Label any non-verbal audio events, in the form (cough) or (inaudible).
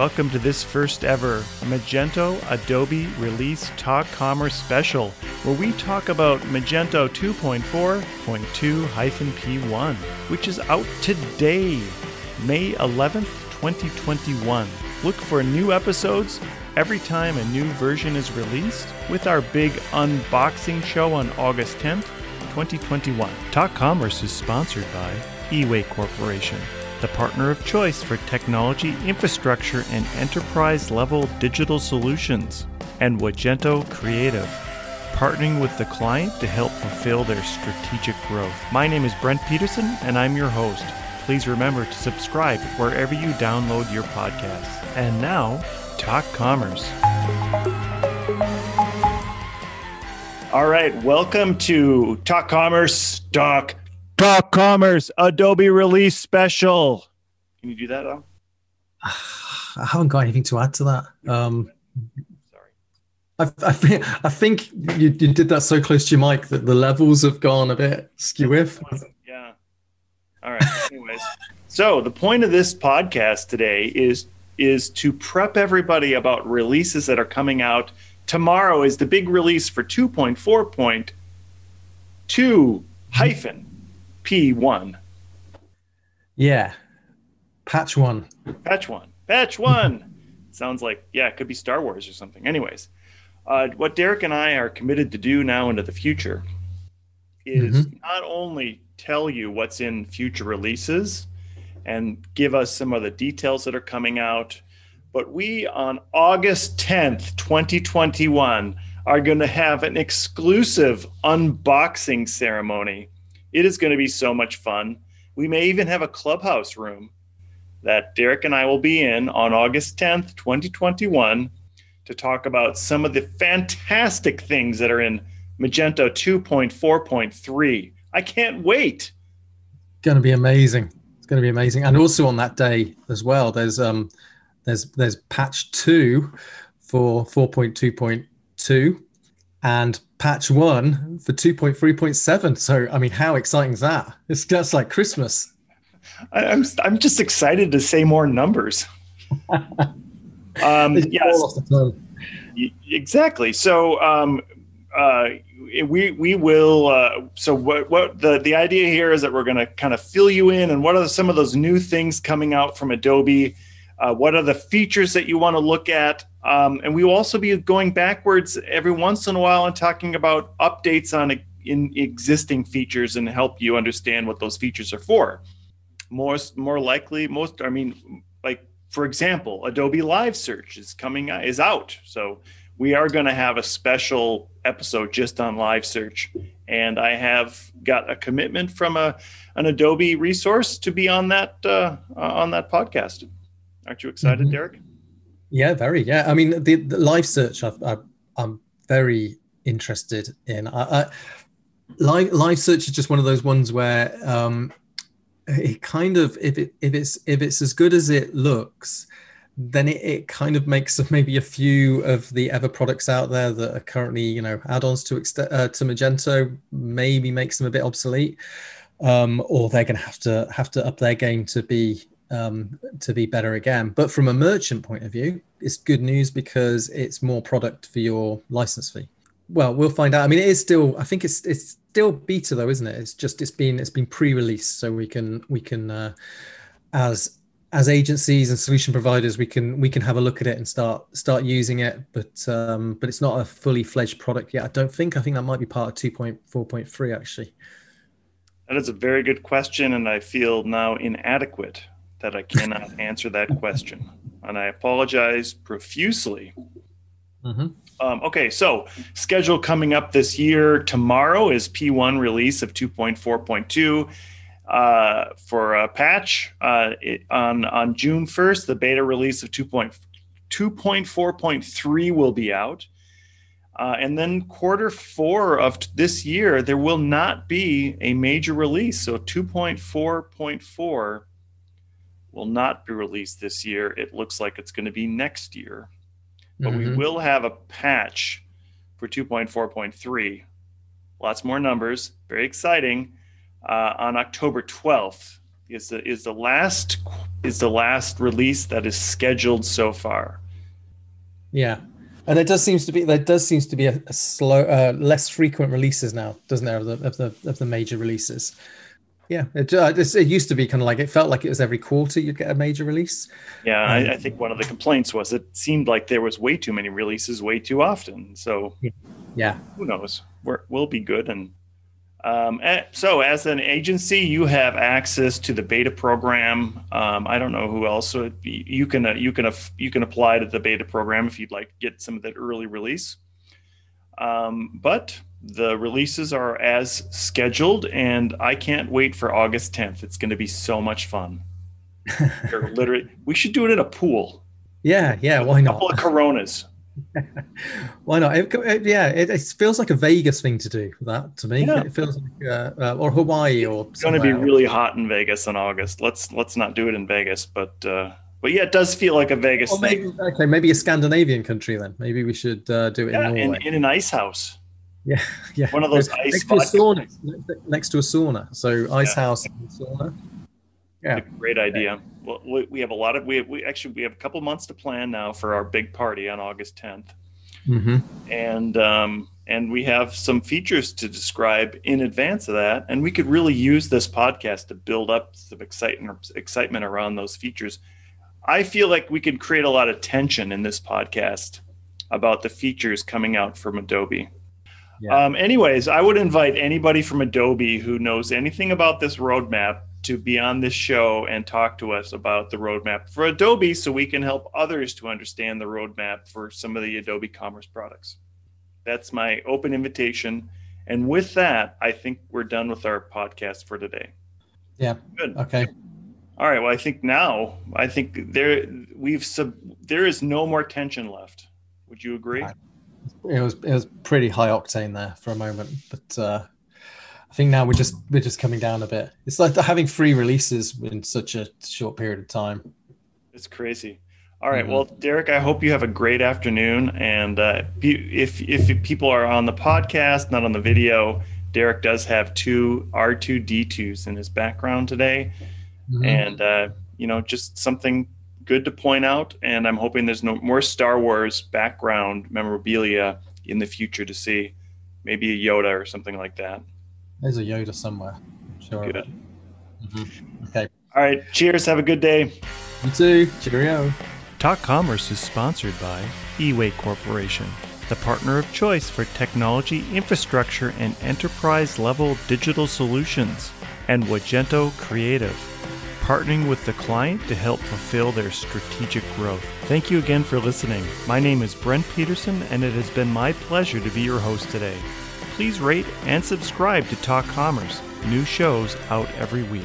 Welcome to this first ever Magento Adobe Release Talk Commerce Special, where we talk about Magento 2.4.2-P1, which is out today, May 11th, 2021. Look for new episodes every time a new version is released with our big unboxing show on August 10th, 2021. Talk Commerce is sponsored by eWay Corporation the partner of choice for technology, infrastructure, and enterprise level digital solutions, and Wagento Creative, partnering with the client to help fulfill their strategic growth. My name is Brent Peterson, and I'm your host. Please remember to subscribe wherever you download your podcasts. And now, Talk Commerce. All right, welcome to Talk Commerce, Talk Talk Commerce Adobe Release Special. Can you do that, Al? I haven't got anything to add to that. Um, Sorry. I, I, think, I think you, you did that so close to your mic that the levels have gone a bit skew with. Yeah. All right. Anyways, so the point of this podcast today is is to prep everybody about releases that are coming out. Tomorrow is the big release for 2.4.2 hyphen P1. Yeah. Patch one. Patch one. Patch one. (laughs) Sounds like, yeah, it could be Star Wars or something. Anyways, uh, what Deryck and I are committed to do now into the future is mm-hmm. not only tell you what's in future releases and give us some of the details that are coming out, but we on August 10th, 2021, are going to have an exclusive unboxing ceremony it is going to be so much fun. We may even have a clubhouse room that Deryck and I will be in on August 10th, 2021, to talk about some of the fantastic things that are in Magento 2.4.3. I can't wait. Going to be amazing. It's going to be amazing. And also on that day as well, there's um there's there's patch 2 for 4.2.2 and patch one for 2.3.7. So, I mean, how exciting is that? It's just like Christmas. I, am I'm just excited to say more numbers. (laughs) um, yes, exactly. So, um, uh, we we will. Uh, so, what what the the idea here is that we're going to kind of fill you in, and what are some of those new things coming out from Adobe? Uh, what are the features that you want to look at? Um, and we will also be going backwards every once in a while and talking about updates on in existing features and help you understand what those features are for. Most more likely, most I mean, like for example, Adobe Live Search is coming is out, so we are going to have a special episode just on Live Search, and I have got a commitment from a an Adobe resource to be on that uh, on that podcast. Aren't you excited, mm-hmm. Deryck? Yeah, very. Yeah, I mean, the, the live search, I, I'm very interested in. I, I, live live search is just one of those ones where um, it kind of if it if it's if it's as good as it looks, then it, it kind of makes (laughs) maybe a few of the ever products out there that are currently you know add-ons to uh, to Magento maybe makes them a bit obsolete, um, or they're going to have to have to up their game to be um, to be better again. But from a merchant point of view, it's good news because it's more product for your license fee. Well, we'll find out. I mean, it is still. I think it's it's still beta though, isn't it? It's just it's been it's been pre-released, so we can we can uh, as as agencies and solution providers we can we can have a look at it and start start using it but um but it's not a fully fledged product yet i don't think i think that might be part of 2.4.3 actually that is a very good question and i feel now inadequate that I cannot (laughs) answer that question, and I apologize profusely. Mm-hmm. Um, okay, so schedule coming up this year. Tomorrow is P1 release of 2.4.2 uh, for a patch. Uh, it, on on June 1st, the beta release of 2.2.4.3 will be out. Uh, and then quarter four of this year, there will not be a major release. So 2.4.4 will not be released this year. It looks like it's going to be next year. But mm-hmm. we will have a patch for 2.4.3. Lots more numbers, very exciting, uh, on October 12th. is the is the last is the last release that is scheduled so far. Yeah, and it does seems to be there does seems to be a, a slow, uh, less frequent releases now, doesn't there, of the of the, of the major releases? Yeah, it, uh, it used to be kind of like it felt like it was every quarter you'd get a major release. Yeah, um, I, I, think one of the complaints was it seemed like there was way too many releases way too often. So, yeah, who knows? We're, we'll be good and um, eh, so, as an agency, you have access to the beta program. Um, I don't know who else would be. You can uh, you can uh, you can apply to the beta program if you'd like to get some of that early release. Um, but the releases are as scheduled, and I can't wait for August 10th. It's going to be so much fun. (laughs) literally, we should do it in a pool. Yeah, yeah. Why not? A couple of Coronas. (laughs) Why not? It, it, yeah, it, it, feels like a Vegas thing to do. That to me, yeah. it feels like uh, uh, or Hawaii or. It's going to be really hot in Vegas in August. Let's let's not do it in Vegas, but uh, but yeah, it does feel like a Vegas maybe, thing. Okay, maybe a Scandinavian country then. Maybe we should uh, do it yeah, in Norway. In, in an ice house. Yeah, (laughs) yeah. One of those ice next to, sauna, next to a sauna. So ice yeah. house and sauna. Yeah, great idea. Well, we have a lot of we have, we actually we have a couple months to plan now for our big party on August 10th, mm-hmm. and um, and we have some features to describe in advance of that, and we could really use this podcast to build up some excitement excitement around those features. I feel like we could create a lot of tension in this podcast about the features coming out from Adobe. Yeah. Um, anyways, I would invite anybody from Adobe who knows anything about this roadmap to be on this show and talk to us about the roadmap for Adobe so we can help others to understand the roadmap for some of the Adobe Commerce products. That's my open invitation. And with that, I think we're done with our podcast for today. Yeah. Good. Okay. All right. Well, I think now I think there we've sub there is no more tension left. Would you agree? It was it was pretty high octane there for a moment, but uh, I think now we're just we're just coming down a bit. It's like having three releases in such a short period of time. It's crazy. All right, mm-hmm. well, Deryck, I hope you have a great afternoon. And uh, if if people are on the podcast, not on the video, Deryck does have two R two D twos in his background today, mm-hmm. and uh, you know, just something good to point out. And I'm hoping there's no more Star Wars background memorabilia in the future to see, maybe a Yoda or something like that. There's a Yoda somewhere. Sure. Good. Mm-hmm. Okay. All right. Cheers. Have a good day. You too. Cheerio. Talk Commerce is sponsored by eWay Corporation, the partner of choice for technology, infrastructure, and enterprise level digital solutions, and Wagento Creative, partnering with the client to help fulfill their strategic growth. Thank you again for listening. My name is Brent Peterson, and it has been my pleasure to be your host today please rate and subscribe to Talk Commerce. New shows out every week.